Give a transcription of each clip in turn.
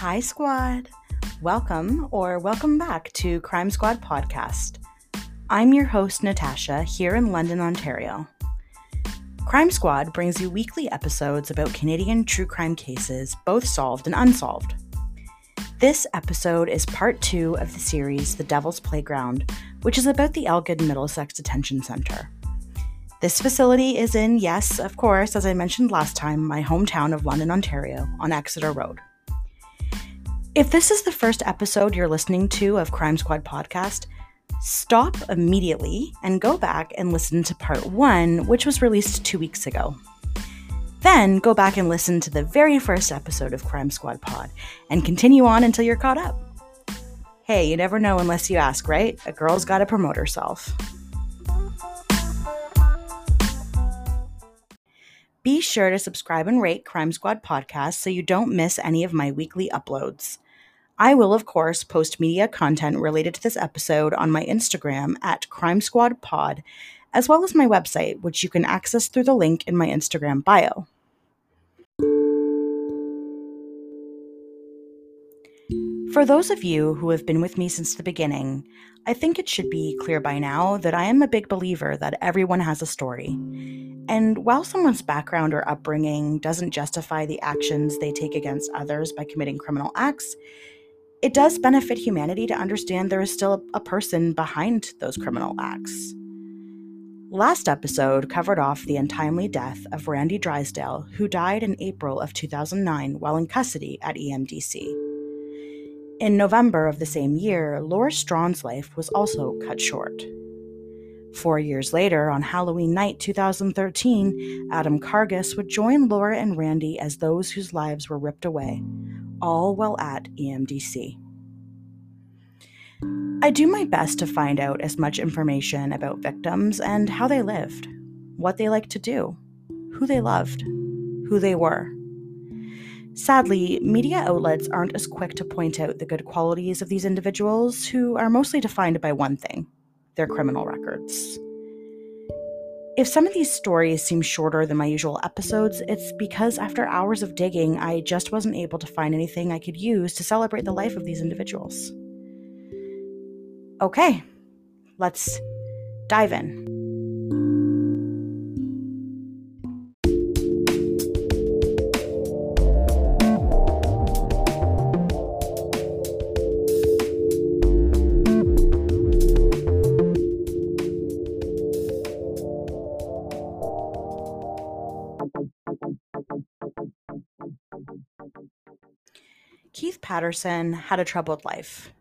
Hi, squad. Welcome or welcome back to Crime Squad Podcast. I'm your host, Natasha, here in London, Ontario. Crime Squad brings you weekly episodes about Canadian true crime cases, both solved and unsolved. This episode is part two of the series The Devil's Playground, which is about the Elgin Middlesex Detention Centre. This facility is in, yes, of course, as I mentioned last time, my hometown of London, Ontario, on Exeter Road. If this is the first episode you're listening to of Crime Squad podcast, stop immediately and go back and listen to part one, which was released two weeks ago. Then go back and listen to the very first episode of Crime Squad Pod and continue on until you're caught up. Hey, you never know unless you ask, right? A girl's gotta promote herself. Be sure to subscribe and rate Crime Squad podcast so you don't miss any of my weekly uploads. I will, of course, post media content related to this episode on my Instagram at Crime Squad Pod, as well as my website, which you can access through the link in my Instagram bio. For those of you who have been with me since the beginning, I think it should be clear by now that I am a big believer that everyone has a story. And while someone's background or upbringing doesn't justify the actions they take against others by committing criminal acts, it does benefit humanity to understand there is still a person behind those criminal acts. Last episode covered off the untimely death of Randy Drysdale, who died in April of 2009 while in custody at EMDC. In November of the same year, Laura Strawn's life was also cut short. Four years later, on Halloween night 2013, Adam Kargus would join Laura and Randy as those whose lives were ripped away, all while at EMDC. I do my best to find out as much information about victims and how they lived, what they liked to do, who they loved, who they were. Sadly, media outlets aren't as quick to point out the good qualities of these individuals who are mostly defined by one thing their criminal records. If some of these stories seem shorter than my usual episodes, it's because after hours of digging, I just wasn't able to find anything I could use to celebrate the life of these individuals. Okay, let's dive in. Patterson had a troubled life.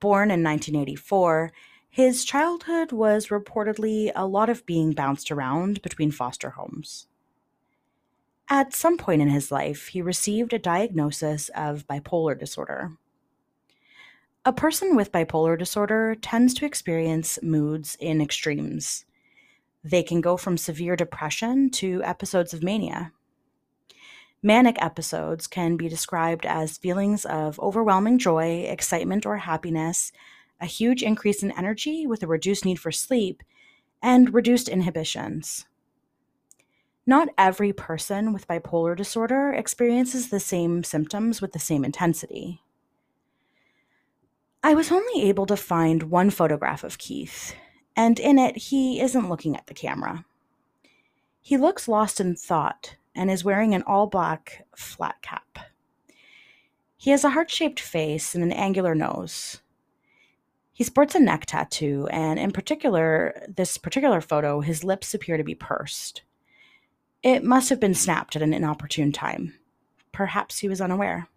Born in 1984, his childhood was reportedly a lot of being bounced around between foster homes. At some point in his life, he received a diagnosis of bipolar disorder. A person with bipolar disorder tends to experience moods in extremes. They can go from severe depression to episodes of mania. Manic episodes can be described as feelings of overwhelming joy, excitement, or happiness, a huge increase in energy with a reduced need for sleep, and reduced inhibitions. Not every person with bipolar disorder experiences the same symptoms with the same intensity. I was only able to find one photograph of Keith, and in it, he isn't looking at the camera. He looks lost in thought and is wearing an all black flat cap. He has a heart shaped face and an angular nose. He sports a neck tattoo, and in particular, this particular photo, his lips appear to be pursed. It must have been snapped at an inopportune time. Perhaps he was unaware.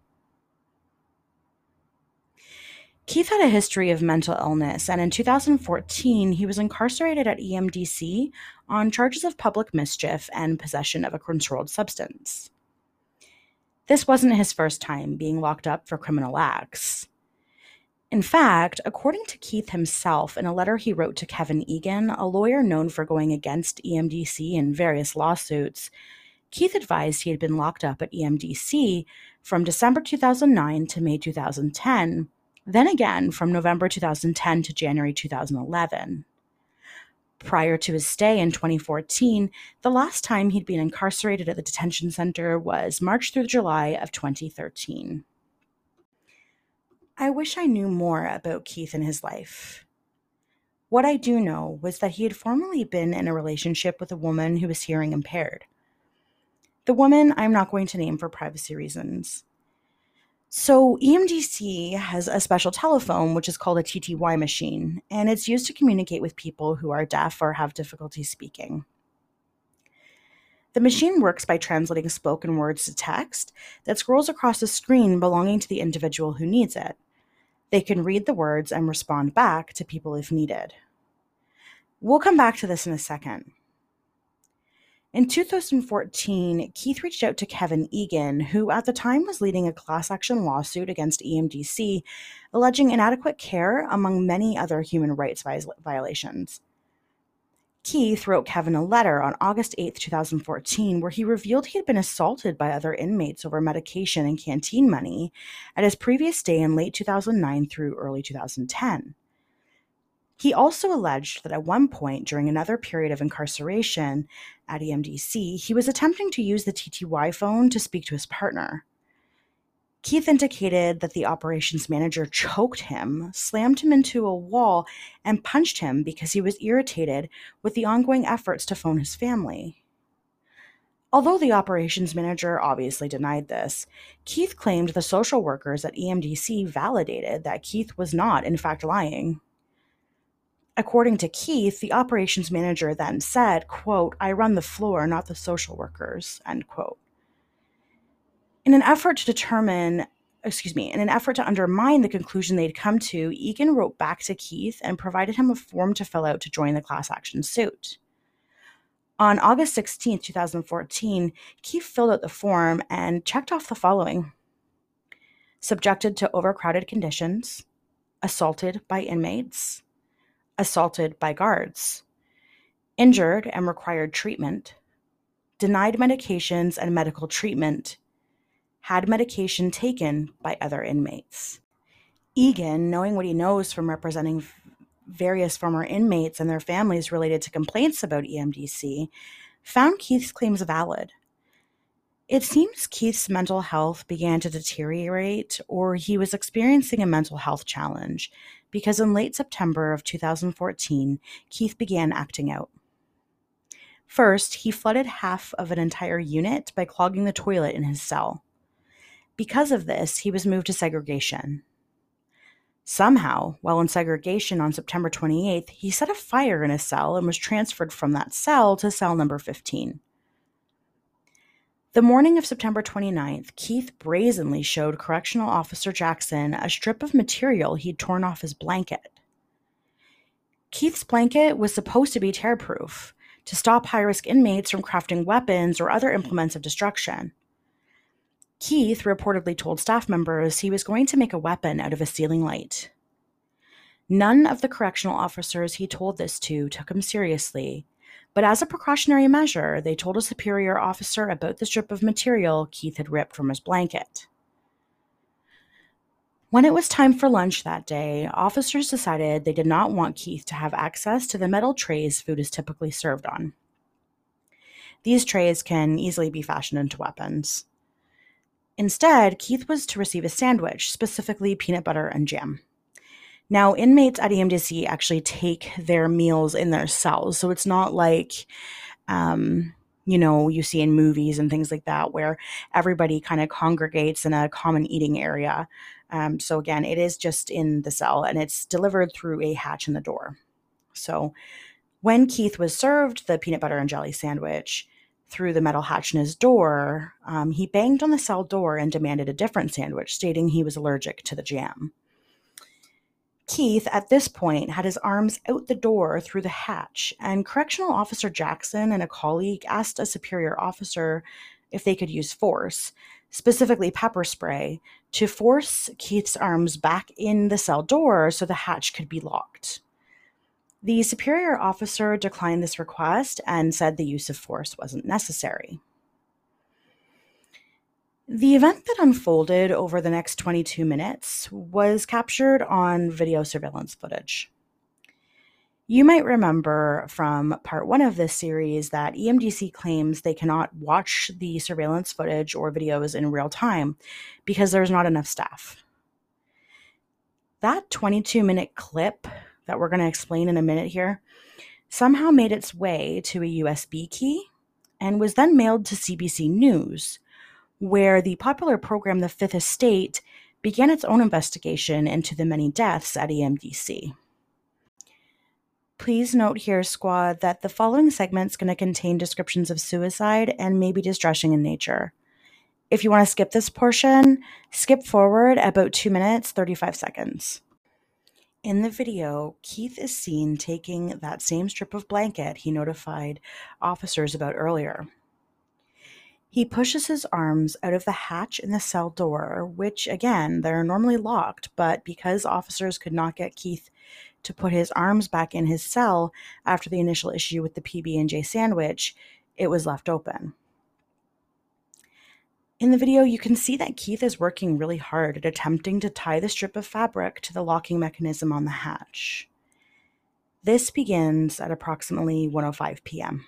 Keith had a history of mental illness, and in 2014, he was incarcerated at EMDC on charges of public mischief and possession of a controlled substance. This wasn't his first time being locked up for criminal acts. In fact, according to Keith himself, in a letter he wrote to Kevin Egan, a lawyer known for going against EMDC in various lawsuits, Keith advised he had been locked up at EMDC from December 2009 to May 2010 then again from November 2010 to January 2011. Prior to his stay in 2014, the last time he'd been incarcerated at the detention center was March through July of 2013. I wish I knew more about Keith and his life. What I do know was that he had formerly been in a relationship with a woman who was hearing impaired. The woman I'm not going to name for privacy reasons. So, EMDC has a special telephone, which is called a TTY machine, and it's used to communicate with people who are deaf or have difficulty speaking. The machine works by translating spoken words to text that scrolls across a screen belonging to the individual who needs it. They can read the words and respond back to people if needed. We'll come back to this in a second. In 2014, Keith reached out to Kevin Egan, who at the time was leading a class action lawsuit against EMDC, alleging inadequate care among many other human rights violations. Keith wrote Kevin a letter on August 8, 2014, where he revealed he had been assaulted by other inmates over medication and canteen money at his previous stay in late 2009 through early 2010. He also alleged that at one point during another period of incarceration at EMDC, he was attempting to use the TTY phone to speak to his partner. Keith indicated that the operations manager choked him, slammed him into a wall, and punched him because he was irritated with the ongoing efforts to phone his family. Although the operations manager obviously denied this, Keith claimed the social workers at EMDC validated that Keith was not, in fact, lying. According to Keith, the operations manager then said, quote, I run the floor, not the social workers, end quote. In an effort to determine, excuse me, in an effort to undermine the conclusion they'd come to, Egan wrote back to Keith and provided him a form to fill out to join the class action suit. On August 16, 2014, Keith filled out the form and checked off the following subjected to overcrowded conditions, assaulted by inmates, assaulted by guards, injured and required treatment, denied medications and medical treatment, had medication taken by other inmates. Egan, knowing what he knows from representing various former inmates and their families related to complaints about EMDC, found Keith's claims valid. It seems Keith's mental health began to deteriorate, or he was experiencing a mental health challenge, because in late September of 2014, Keith began acting out. First, he flooded half of an entire unit by clogging the toilet in his cell. Because of this, he was moved to segregation. Somehow, while in segregation on September 28th, he set a fire in his cell and was transferred from that cell to cell number 15. The morning of September 29th, Keith brazenly showed Correctional Officer Jackson a strip of material he'd torn off his blanket. Keith's blanket was supposed to be tear-proof to stop high risk inmates from crafting weapons or other implements of destruction. Keith reportedly told staff members he was going to make a weapon out of a ceiling light. None of the correctional officers he told this to took him seriously, but as a precautionary measure, they told a superior officer about the strip of material Keith had ripped from his blanket. When it was time for lunch that day, officers decided they did not want Keith to have access to the metal trays food is typically served on. These trays can easily be fashioned into weapons. Instead, Keith was to receive a sandwich, specifically peanut butter and jam. Now, inmates at EMDC actually take their meals in their cells, so it's not like, um, you know, you see in movies and things like that where everybody kind of congregates in a common eating area. Um, so, again, it is just in the cell and it's delivered through a hatch in the door. So, when Keith was served the peanut butter and jelly sandwich, through the metal hatch in his door, um, he banged on the cell door and demanded a different sandwich, stating he was allergic to the jam. Keith, at this point, had his arms out the door through the hatch, and Correctional Officer Jackson and a colleague asked a superior officer if they could use force, specifically pepper spray, to force Keith's arms back in the cell door so the hatch could be locked. The superior officer declined this request and said the use of force wasn't necessary. The event that unfolded over the next 22 minutes was captured on video surveillance footage. You might remember from part one of this series that EMDC claims they cannot watch the surveillance footage or videos in real time because there's not enough staff. That 22 minute clip that we're going to explain in a minute here somehow made its way to a USB key and was then mailed to CBC News, where the popular program The Fifth Estate began its own investigation into the many deaths at EMDC. Please note here, squad, that the following segment is going to contain descriptions of suicide and may be distressing in nature. If you want to skip this portion, skip forward about 2 minutes 35 seconds. In the video, Keith is seen taking that same strip of blanket he notified officers about earlier. He pushes his arms out of the hatch in the cell door, which again, they're normally locked, but because officers could not get Keith to put his arms back in his cell after the initial issue with the PB&J sandwich, it was left open. In the video, you can see that Keith is working really hard at attempting to tie the strip of fabric to the locking mechanism on the hatch. This begins at approximately 1:05 p.m.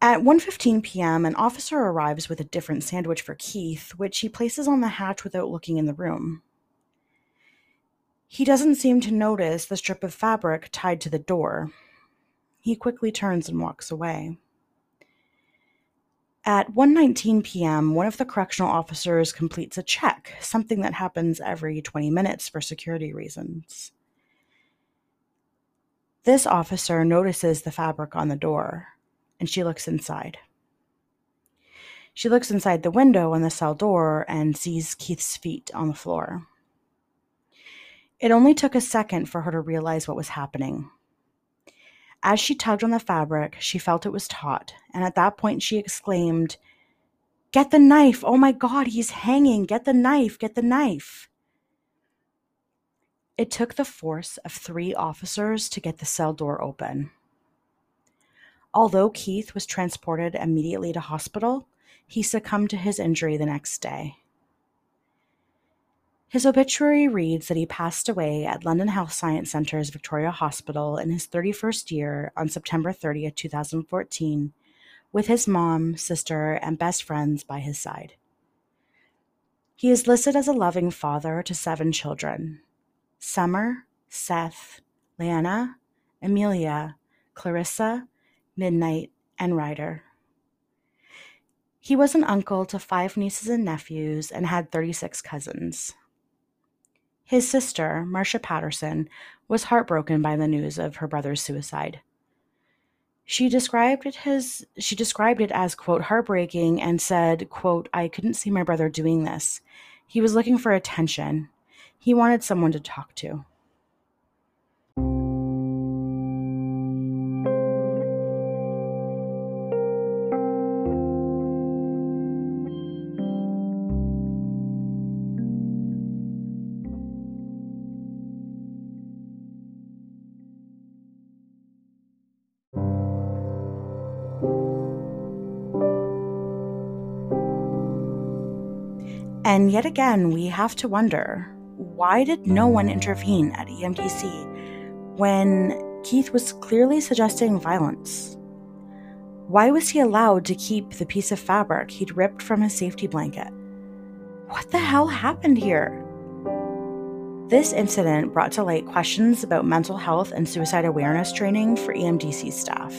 At 1:15 p.m., an officer arrives with a different sandwich for Keith, which he places on the hatch without looking in the room. He doesn't seem to notice the strip of fabric tied to the door. He quickly turns and walks away. At 1:19 p.m., one of the correctional officers completes a check, something that happens every 20 minutes for security reasons. This officer notices the fabric on the door, and she looks inside. She looks inside the window on the cell door and sees Keith's feet on the floor. It only took a second for her to realize what was happening. As she tugged on the fabric, she felt it was taut, and at that point she exclaimed, Get the knife! Oh my god, he's hanging! Get the knife! Get the knife! It took the force of three officers to get the cell door open. Although Keith was transported immediately to hospital, he succumbed to his injury the next day. His obituary reads that he passed away at London Health Science Centre's Victoria Hospital in his 31st year on September 30, 2014, with his mom, sister, and best friends by his side. He is listed as a loving father to seven children Summer, Seth, Leanna, Amelia, Clarissa, Midnight, and Ryder. He was an uncle to five nieces and nephews and had 36 cousins. His sister, Marcia Patterson, was heartbroken by the news of her brother's suicide. She described it as she described it as quote heartbreaking and said, quote, I couldn't see my brother doing this. He was looking for attention. He wanted someone to talk to. And yet again, we have to wonder why did no one intervene at EMDC when Keith was clearly suggesting violence? Why was he allowed to keep the piece of fabric he'd ripped from his safety blanket? What the hell happened here? This incident brought to light questions about mental health and suicide awareness training for EMDC staff.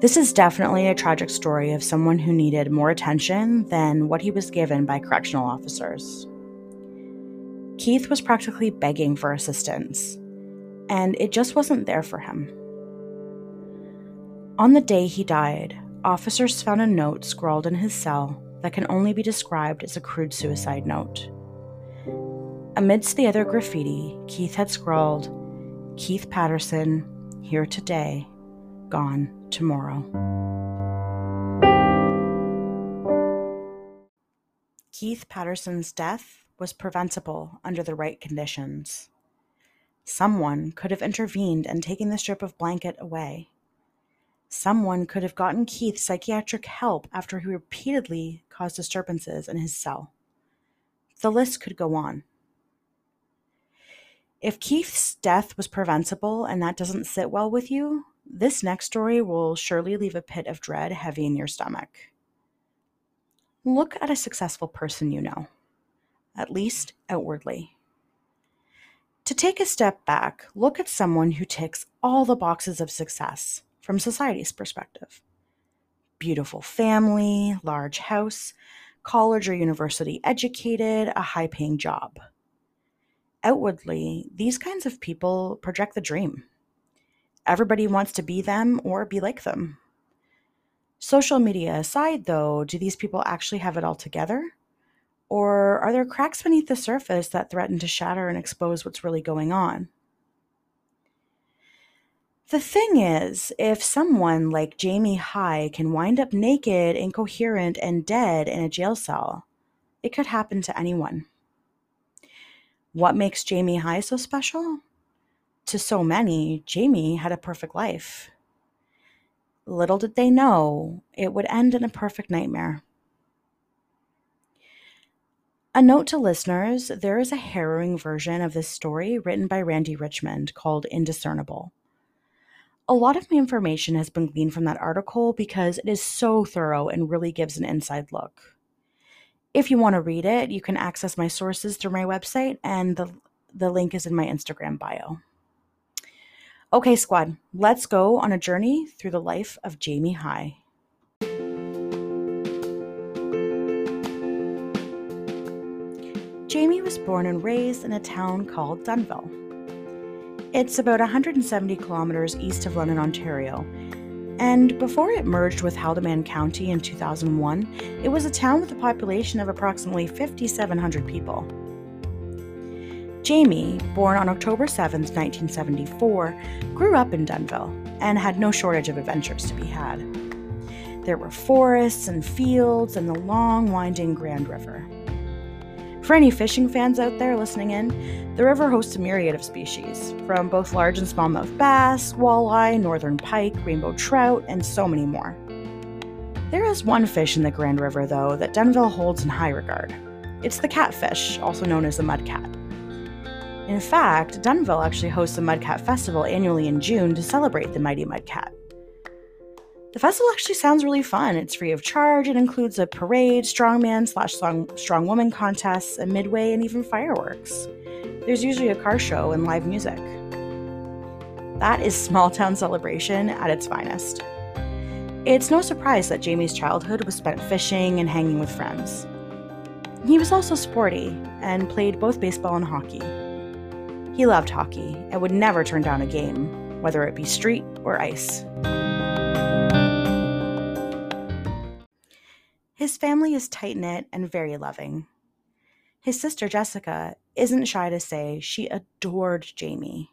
This is definitely a tragic story of someone who needed more attention than what he was given by correctional officers. Keith was practically begging for assistance, and it just wasn't there for him. On the day he died, officers found a note scrawled in his cell that can only be described as a crude suicide note. Amidst the other graffiti, Keith had scrawled, Keith Patterson, here today, gone tomorrow. Keith Patterson's death was preventable under the right conditions. Someone could have intervened and taken the strip of blanket away. Someone could have gotten Keith psychiatric help after he repeatedly caused disturbances in his cell. The list could go on. If Keith's death was preventable and that doesn't sit well with you, this next story will surely leave a pit of dread heavy in your stomach. Look at a successful person you know at least outwardly. To take a step back, look at someone who ticks all the boxes of success from society's perspective beautiful family, large house, college or university educated, a high paying job. Outwardly, these kinds of people project the dream. Everybody wants to be them or be like them. Social media aside, though, do these people actually have it all together? Or are there cracks beneath the surface that threaten to shatter and expose what's really going on? The thing is, if someone like Jamie High can wind up naked, incoherent, and dead in a jail cell, it could happen to anyone. What makes Jamie High so special? To so many, Jamie had a perfect life. Little did they know it would end in a perfect nightmare. A note to listeners there is a harrowing version of this story written by Randy Richmond called Indiscernible. A lot of my information has been gleaned from that article because it is so thorough and really gives an inside look. If you want to read it, you can access my sources through my website, and the, the link is in my Instagram bio. Okay, squad, let's go on a journey through the life of Jamie High. Jamie was born and raised in a town called Dunnville. It's about 170 kilometers east of London, Ontario. And before it merged with Haldimand County in 2001, it was a town with a population of approximately 5,700 people. Jamie, born on October 7, 1974, grew up in Dunnville and had no shortage of adventures to be had. There were forests and fields and the long, winding Grand River. For any fishing fans out there listening in, the river hosts a myriad of species, from both large and smallmouth bass, walleye, northern pike, rainbow trout, and so many more. There is one fish in the Grand River, though, that Dunnville holds in high regard. It's the catfish, also known as the mudcat. In fact, Dunnville actually hosts the Mudcat Festival annually in June to celebrate the mighty mudcat. The festival actually sounds really fun. It's free of charge. It includes a parade, strongman slash strong woman contests, a midway, and even fireworks. There's usually a car show and live music. That is small town celebration at its finest. It's no surprise that Jamie's childhood was spent fishing and hanging with friends. He was also sporty and played both baseball and hockey. He loved hockey and would never turn down a game, whether it be street or ice. His family is tight knit and very loving. His sister Jessica isn't shy to say she adored Jamie,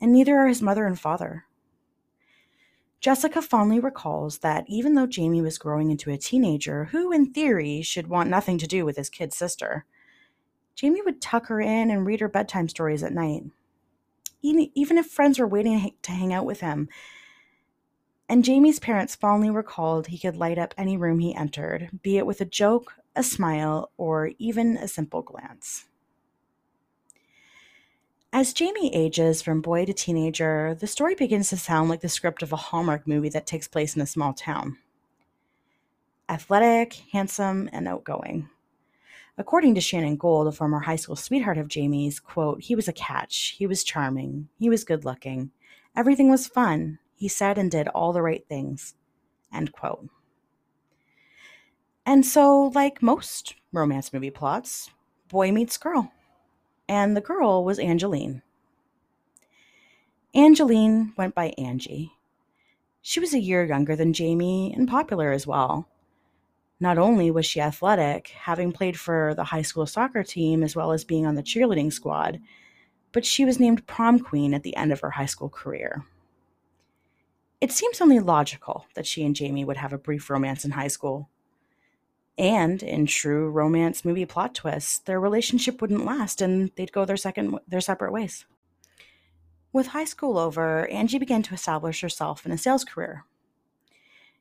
and neither are his mother and father. Jessica fondly recalls that even though Jamie was growing into a teenager who, in theory, should want nothing to do with his kid sister, Jamie would tuck her in and read her bedtime stories at night. Even if friends were waiting to hang out with him, and Jamie's parents fondly recalled he could light up any room he entered, be it with a joke, a smile, or even a simple glance. As Jamie ages from boy to teenager, the story begins to sound like the script of a Hallmark movie that takes place in a small town. Athletic, handsome, and outgoing. According to Shannon Gold, a former high school sweetheart of Jamie's, quote, he was a catch. He was charming. He was good looking. Everything was fun. He said and did all the right things. End quote. And so, like most romance movie plots, boy meets girl. And the girl was Angeline. Angeline went by Angie. She was a year younger than Jamie and popular as well. Not only was she athletic, having played for the high school soccer team as well as being on the cheerleading squad, but she was named prom queen at the end of her high school career. It seems only logical that she and Jamie would have a brief romance in high school. And in true romance movie plot twists, their relationship wouldn't last and they'd go their second their separate ways. With high school over, Angie began to establish herself in a sales career.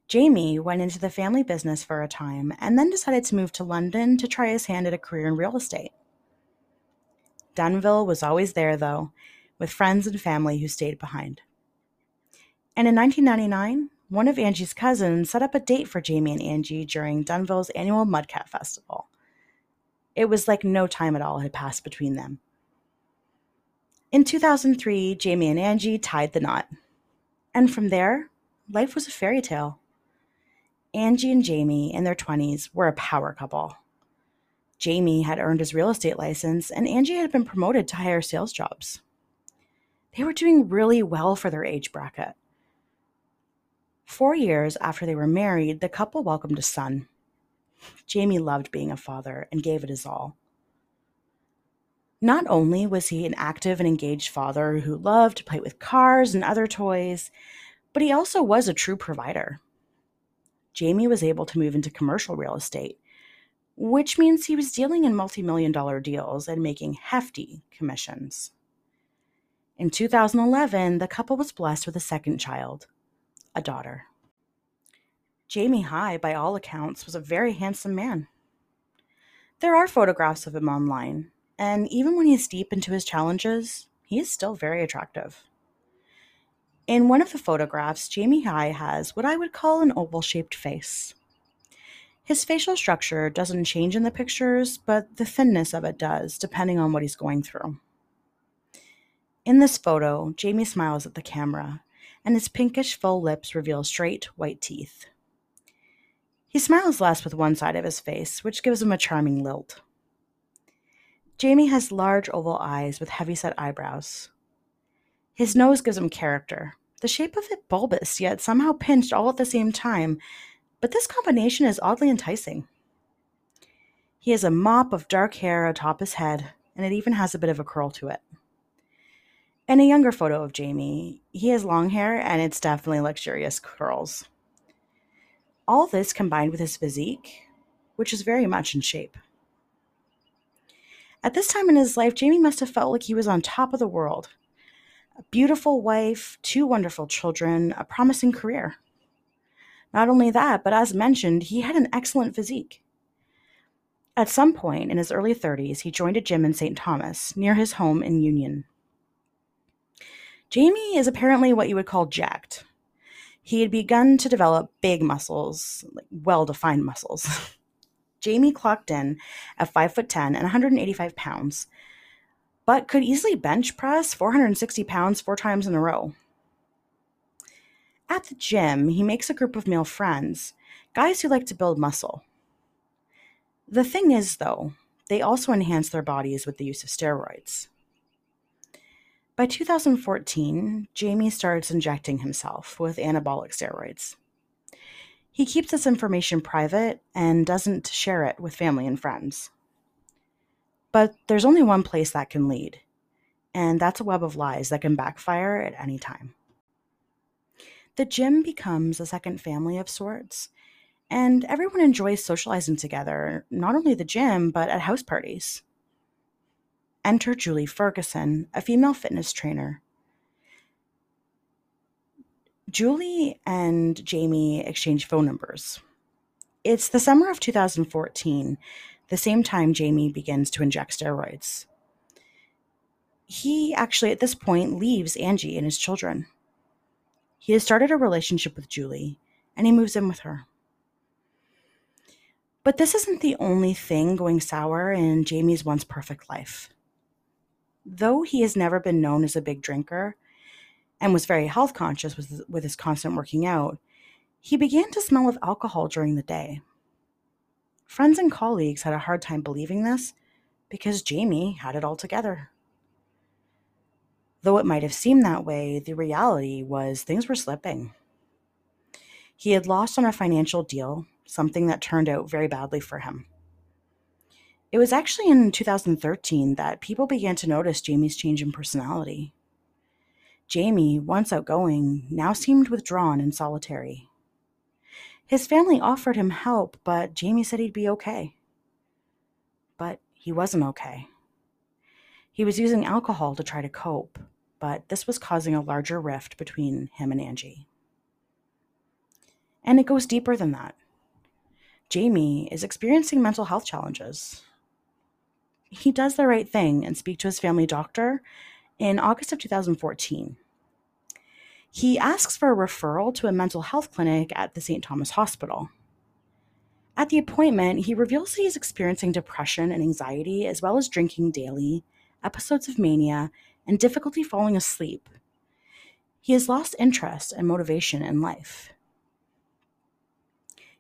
Jamie went into the family business for a time and then decided to move to London to try his hand at a career in real estate. Dunnville was always there, though, with friends and family who stayed behind. And in 1999, one of Angie's cousins set up a date for Jamie and Angie during Dunnville's annual Mudcat Festival. It was like no time at all had passed between them. In 2003, Jamie and Angie tied the knot. And from there, life was a fairy tale. Angie and Jamie, in their 20s, were a power couple. Jamie had earned his real estate license, and Angie had been promoted to higher sales jobs. They were doing really well for their age bracket. Four years after they were married, the couple welcomed a son. Jamie loved being a father and gave it his all. Not only was he an active and engaged father who loved to play with cars and other toys, but he also was a true provider. Jamie was able to move into commercial real estate, which means he was dealing in multi million dollar deals and making hefty commissions. In 2011, the couple was blessed with a second child, a daughter. Jamie High, by all accounts, was a very handsome man. There are photographs of him online, and even when he's deep into his challenges, he is still very attractive. In one of the photographs, Jamie High has what I would call an oval shaped face. His facial structure doesn't change in the pictures, but the thinness of it does, depending on what he's going through. In this photo, Jamie smiles at the camera, and his pinkish full lips reveal straight, white teeth. He smiles less with one side of his face, which gives him a charming lilt. Jamie has large oval eyes with heavy-set eyebrows. His nose gives him character, the shape of it bulbous yet somehow pinched all at the same time, but this combination is oddly enticing. He has a mop of dark hair atop his head, and it even has a bit of a curl to it. In a younger photo of Jamie, he has long hair and it's definitely luxurious curls. All this combined with his physique, which is very much in shape. At this time in his life, Jamie must have felt like he was on top of the world. A beautiful wife, two wonderful children, a promising career. Not only that, but as mentioned, he had an excellent physique. At some point in his early 30s, he joined a gym in St. Thomas, near his home in Union. Jamie is apparently what you would call jacked. He had begun to develop big muscles, like well defined muscles. Jamie clocked in at 5 foot 10 and 185 pounds, but could easily bench press 460 pounds four times in a row. At the gym, he makes a group of male friends, guys who like to build muscle. The thing is, though, they also enhance their bodies with the use of steroids. By 2014, Jamie starts injecting himself with anabolic steroids. He keeps this information private and doesn't share it with family and friends. But there's only one place that can lead, and that's a web of lies that can backfire at any time. The gym becomes a second family of sorts, and everyone enjoys socializing together, not only the gym, but at house parties. Enter Julie Ferguson, a female fitness trainer Julie and Jamie exchange phone numbers. It's the summer of 2014, the same time Jamie begins to inject steroids. He actually, at this point, leaves Angie and his children. He has started a relationship with Julie, and he moves in with her. But this isn't the only thing going sour in Jamie's once perfect life. Though he has never been known as a big drinker, and was very health conscious with, with his constant working out, he began to smell of alcohol during the day. Friends and colleagues had a hard time believing this because Jamie had it all together. Though it might have seemed that way, the reality was things were slipping. He had lost on a financial deal, something that turned out very badly for him. It was actually in 2013 that people began to notice Jamie's change in personality. Jamie, once outgoing, now seemed withdrawn and solitary. His family offered him help, but Jamie said he'd be okay. But he wasn't okay. He was using alcohol to try to cope, but this was causing a larger rift between him and Angie. And it goes deeper than that. Jamie is experiencing mental health challenges. He does the right thing and speak to his family doctor in August of 2014. He asks for a referral to a mental health clinic at the St. Thomas Hospital. At the appointment, he reveals that he's experiencing depression and anxiety, as well as drinking daily, episodes of mania, and difficulty falling asleep. He has lost interest and motivation in life.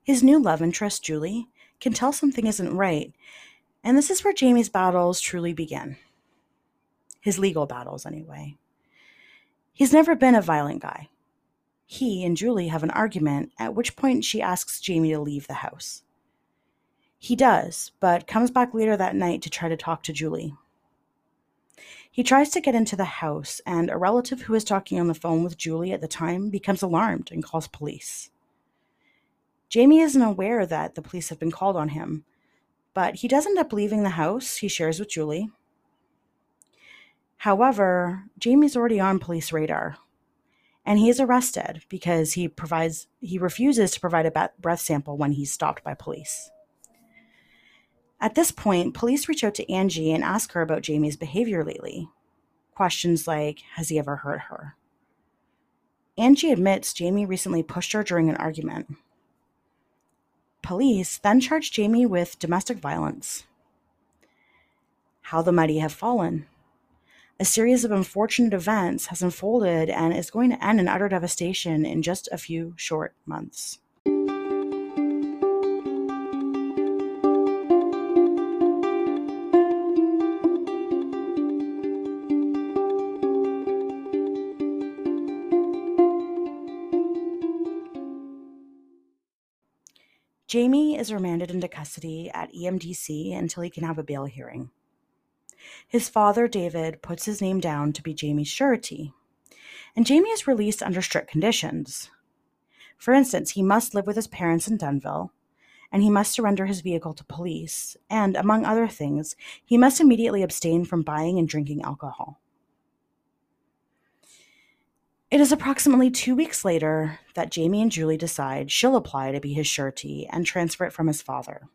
His new love interest, Julie, can tell something isn't right, and this is where Jamie's battles truly begin. His legal battles, anyway. He's never been a violent guy. He and Julie have an argument, at which point she asks Jamie to leave the house. He does, but comes back later that night to try to talk to Julie. He tries to get into the house, and a relative who is talking on the phone with Julie at the time becomes alarmed and calls police. Jamie isn't aware that the police have been called on him, but he does end up leaving the house he shares with Julie. However, Jamie's already on police radar, and he is arrested because he provides he refuses to provide a breath sample when he's stopped by police. At this point, police reach out to Angie and ask her about Jamie's behavior lately. Questions like, has he ever hurt her? Angie admits Jamie recently pushed her during an argument. Police then charge Jamie with domestic violence. How the mighty have fallen. A series of unfortunate events has unfolded and is going to end in utter devastation in just a few short months. Jamie is remanded into custody at EMDC until he can have a bail hearing. His father, David, puts his name down to be Jamie's surety, and Jamie is released under strict conditions. For instance, he must live with his parents in Dunnville, and he must surrender his vehicle to police, and, among other things, he must immediately abstain from buying and drinking alcohol. It is approximately two weeks later that Jamie and Julie decide she'll apply to be his surety and transfer it from his father.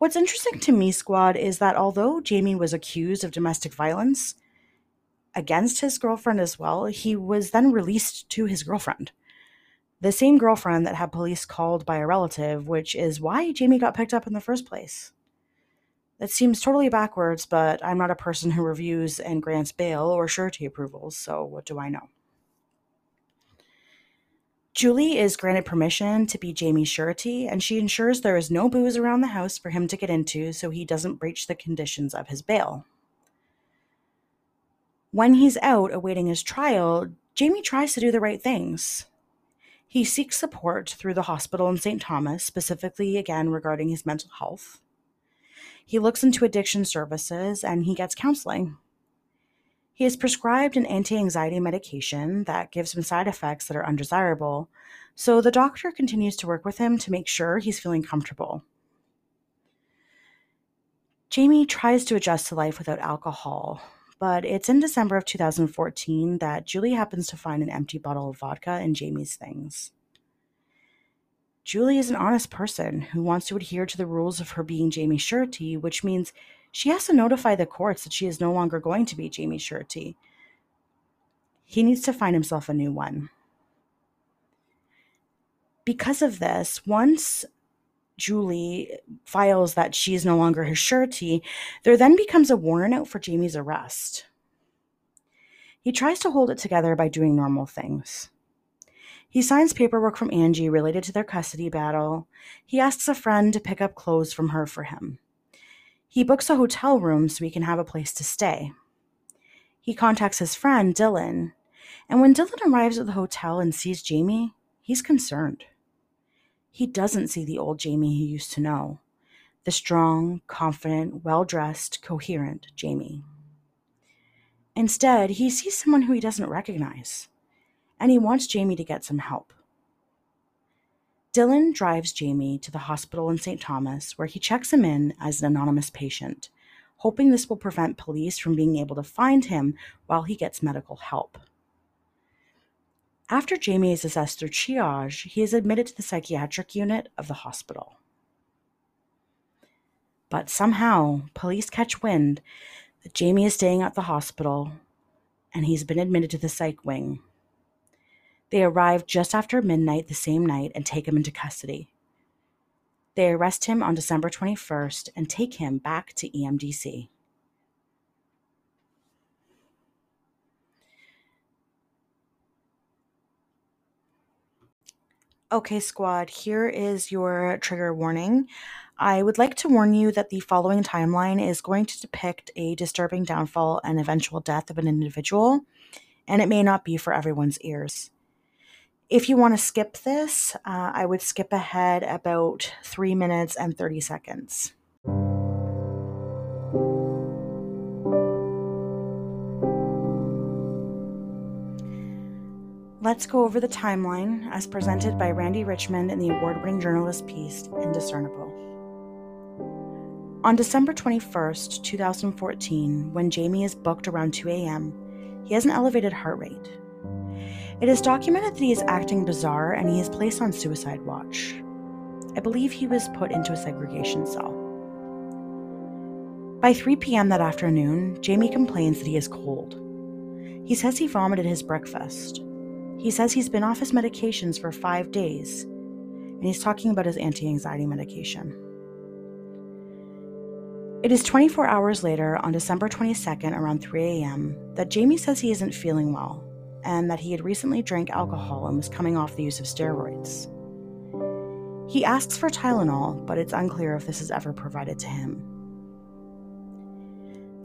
What's interesting to me, squad, is that although Jamie was accused of domestic violence against his girlfriend as well, he was then released to his girlfriend. The same girlfriend that had police called by a relative, which is why Jamie got picked up in the first place. That seems totally backwards, but I'm not a person who reviews and grants bail or surety approvals, so what do I know? Julie is granted permission to be Jamie's surety, and she ensures there is no booze around the house for him to get into so he doesn't breach the conditions of his bail. When he's out awaiting his trial, Jamie tries to do the right things. He seeks support through the hospital in St. Thomas, specifically again regarding his mental health. He looks into addiction services and he gets counseling. He is prescribed an anti anxiety medication that gives him side effects that are undesirable, so the doctor continues to work with him to make sure he's feeling comfortable. Jamie tries to adjust to life without alcohol, but it's in December of 2014 that Julie happens to find an empty bottle of vodka in Jamie's things. Julie is an honest person who wants to adhere to the rules of her being Jamie's surety, which means she has to notify the courts that she is no longer going to be Jamie's surety. He needs to find himself a new one. Because of this, once Julie files that she is no longer his surety, there then becomes a warrant out for Jamie's arrest. He tries to hold it together by doing normal things. He signs paperwork from Angie related to their custody battle. He asks a friend to pick up clothes from her for him. He books a hotel room so he can have a place to stay. He contacts his friend, Dylan, and when Dylan arrives at the hotel and sees Jamie, he's concerned. He doesn't see the old Jamie he used to know the strong, confident, well dressed, coherent Jamie. Instead, he sees someone who he doesn't recognize and he wants Jamie to get some help. Dylan drives Jamie to the hospital in St. Thomas, where he checks him in as an anonymous patient, hoping this will prevent police from being able to find him while he gets medical help. After Jamie is assessed through triage, he is admitted to the psychiatric unit of the hospital. But somehow, police catch wind that Jamie is staying at the hospital and he's been admitted to the psych wing they arrive just after midnight the same night and take him into custody. They arrest him on December 21st and take him back to EMDC. Okay, squad, here is your trigger warning. I would like to warn you that the following timeline is going to depict a disturbing downfall and eventual death of an individual, and it may not be for everyone's ears. If you want to skip this, uh, I would skip ahead about 3 minutes and 30 seconds. Let's go over the timeline as presented by Randy Richmond in the award winning journalist piece Indiscernible. On December 21st, 2014, when Jamie is booked around 2 a.m., he has an elevated heart rate. It is documented that he is acting bizarre and he is placed on suicide watch. I believe he was put into a segregation cell. By 3 p.m. that afternoon, Jamie complains that he is cold. He says he vomited his breakfast. He says he's been off his medications for five days, and he's talking about his anti anxiety medication. It is 24 hours later, on December 22nd, around 3 a.m., that Jamie says he isn't feeling well and that he had recently drank alcohol and was coming off the use of steroids. He asks for Tylenol, but it's unclear if this is ever provided to him.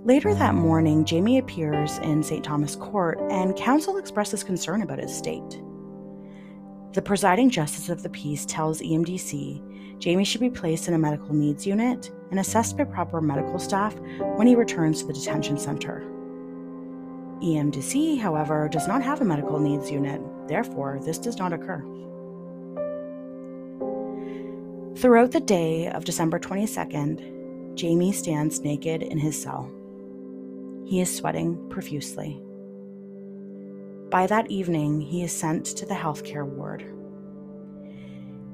Later that morning, Jamie appears in St. Thomas Court, and counsel expresses concern about his state. The presiding justice of the peace tells EMDC Jamie should be placed in a medical needs unit and assessed by proper medical staff when he returns to the detention center. EMDC, however, does not have a medical needs unit, therefore, this does not occur. Throughout the day of December 22nd, Jamie stands naked in his cell. He is sweating profusely. By that evening, he is sent to the healthcare ward.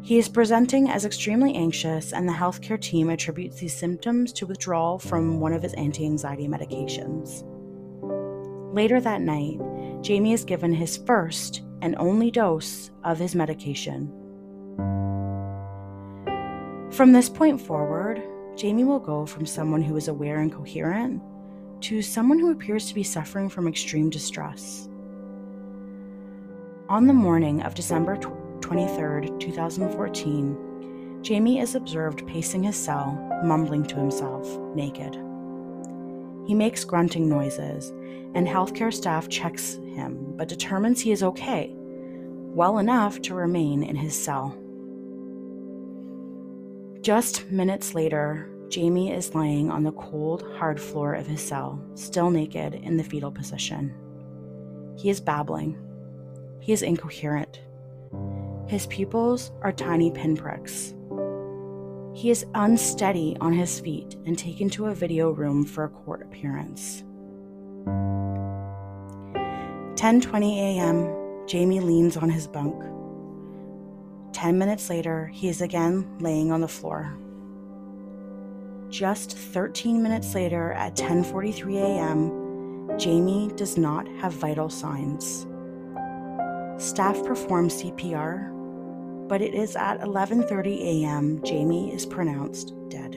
He is presenting as extremely anxious, and the healthcare team attributes these symptoms to withdrawal from one of his anti anxiety medications. Later that night, Jamie is given his first and only dose of his medication. From this point forward, Jamie will go from someone who is aware and coherent to someone who appears to be suffering from extreme distress. On the morning of December 23, 2014, Jamie is observed pacing his cell, mumbling to himself, naked. He makes grunting noises, and healthcare staff checks him but determines he is okay, well enough to remain in his cell. Just minutes later, Jamie is lying on the cold, hard floor of his cell, still naked in the fetal position. He is babbling. He is incoherent. His pupils are tiny pinpricks. He is unsteady on his feet and taken to a video room for a court appearance. 10:20 a.m. Jamie leans on his bunk. 10 minutes later, he is again laying on the floor. Just 13 minutes later at 10:43 a.m., Jamie does not have vital signs. Staff perform CPR, but it is at 11:30 a.m. Jamie is pronounced dead.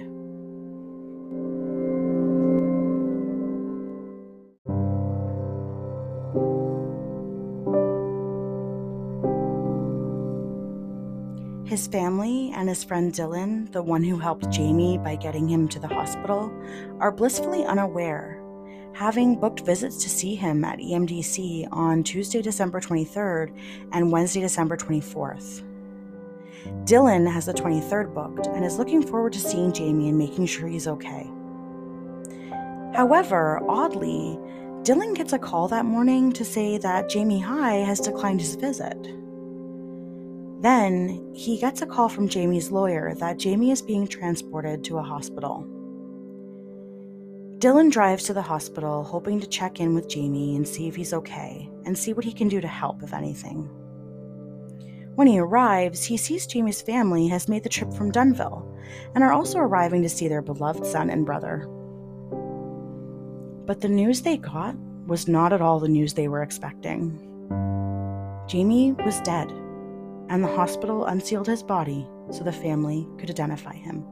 His family and his friend Dylan, the one who helped Jamie by getting him to the hospital, are blissfully unaware, having booked visits to see him at EMDC on Tuesday, December 23rd and Wednesday, December 24th. Dylan has the 23rd booked and is looking forward to seeing Jamie and making sure he's okay. However, oddly, Dylan gets a call that morning to say that Jamie High has declined his visit. Then he gets a call from Jamie's lawyer that Jamie is being transported to a hospital. Dylan drives to the hospital, hoping to check in with Jamie and see if he's okay and see what he can do to help, if anything. When he arrives, he sees Jamie's family has made the trip from Dunnville and are also arriving to see their beloved son and brother. But the news they got was not at all the news they were expecting. Jamie was dead and the hospital unsealed his body so the family could identify him.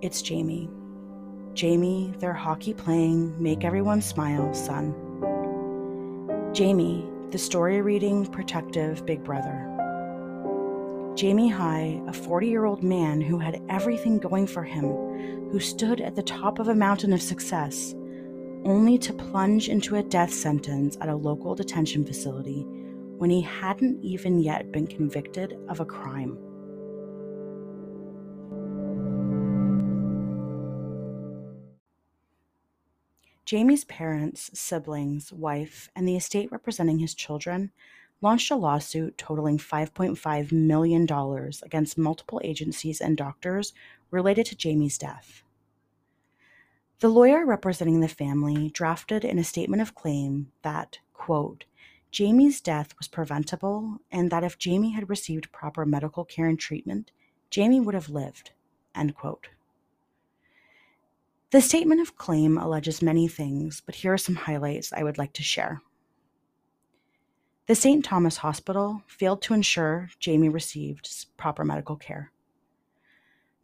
It's Jamie. Jamie, their hockey playing, make everyone smile son. Jamie, the story reading, protective big brother. Jamie High, a 40 year old man who had everything going for him, who stood at the top of a mountain of success, only to plunge into a death sentence at a local detention facility when he hadn't even yet been convicted of a crime. Jamie's parents, siblings, wife, and the estate representing his children launched a lawsuit totaling $5.5 million against multiple agencies and doctors related to Jamie's death. The lawyer representing the family drafted in a statement of claim that, quote, Jamie's death was preventable and that if Jamie had received proper medical care and treatment, Jamie would have lived, end quote. The statement of claim alleges many things, but here are some highlights I would like to share. The St. Thomas Hospital failed to ensure Jamie received proper medical care.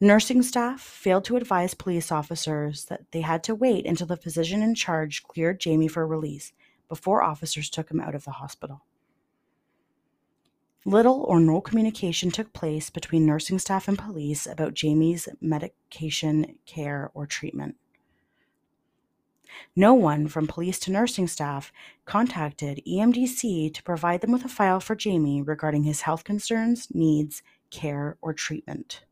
Nursing staff failed to advise police officers that they had to wait until the physician in charge cleared Jamie for release before officers took him out of the hospital. Little or no communication took place between nursing staff and police about Jamie's medication care or treatment. No one from police to nursing staff contacted EMDC to provide them with a file for Jamie regarding his health concerns, needs, care, or treatment.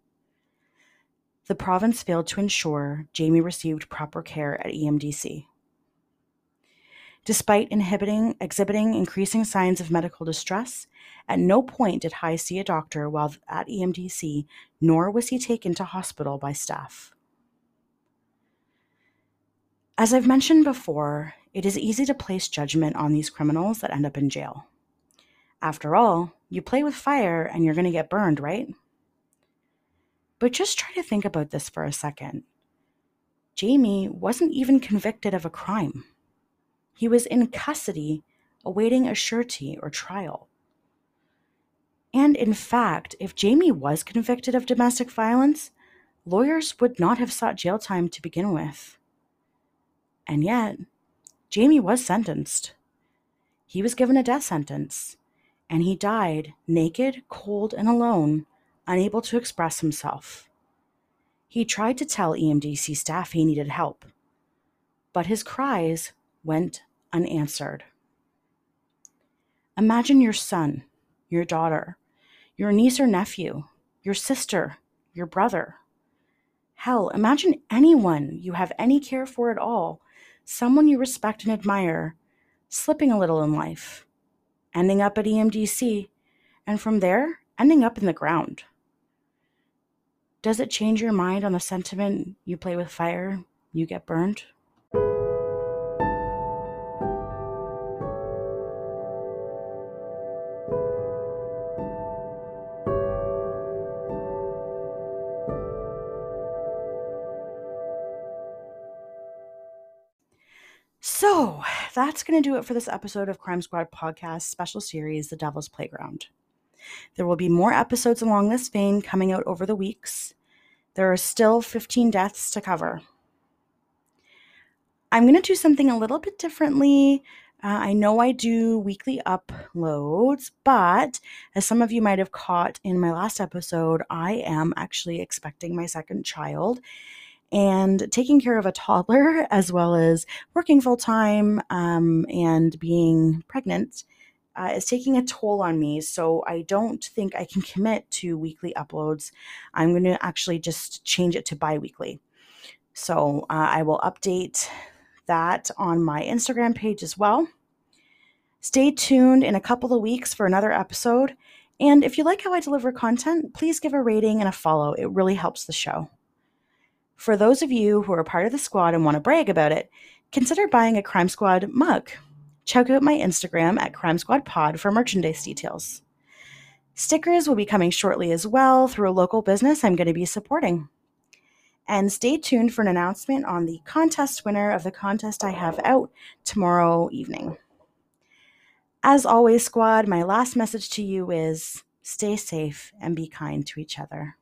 The province failed to ensure Jamie received proper care at EMDC. Despite inhibiting, exhibiting increasing signs of medical distress, at no point did High see a doctor while at EMDC, nor was he taken to hospital by staff. As I've mentioned before, it is easy to place judgment on these criminals that end up in jail. After all, you play with fire and you're going to get burned, right? But just try to think about this for a second. Jamie wasn't even convicted of a crime. He was in custody awaiting a surety or trial. And in fact, if Jamie was convicted of domestic violence, lawyers would not have sought jail time to begin with. And yet, Jamie was sentenced. He was given a death sentence, and he died naked, cold, and alone, unable to express himself. He tried to tell EMDC staff he needed help, but his cries went unanswered. Imagine your son, your daughter, your niece or nephew, your sister, your brother. Hell, imagine anyone you have any care for at all, someone you respect and admire, slipping a little in life, ending up at EMDC, and from there, ending up in the ground. Does it change your mind on the sentiment you play with fire, you get burned? That's going to do it for this episode of Crime Squad Podcast special series, The Devil's Playground. There will be more episodes along this vein coming out over the weeks. There are still 15 deaths to cover. I'm going to do something a little bit differently. Uh, I know I do weekly uploads, but as some of you might have caught in my last episode, I am actually expecting my second child and taking care of a toddler as well as working full time um, and being pregnant uh, is taking a toll on me. So I don't think I can commit to weekly uploads. I'm going to actually just change it to bi weekly. So uh, I will update that on my Instagram page as well. Stay tuned in a couple of weeks for another episode. And if you like how I deliver content, please give a rating and a follow. It really helps the show. For those of you who are part of the squad and want to brag about it, consider buying a Crime Squad mug. Check out my Instagram at Crime Squad Pod for merchandise details. Stickers will be coming shortly as well through a local business I'm going to be supporting. And stay tuned for an announcement on the contest winner of the contest I have out tomorrow evening. As always, squad, my last message to you is Stay safe and be kind to each other.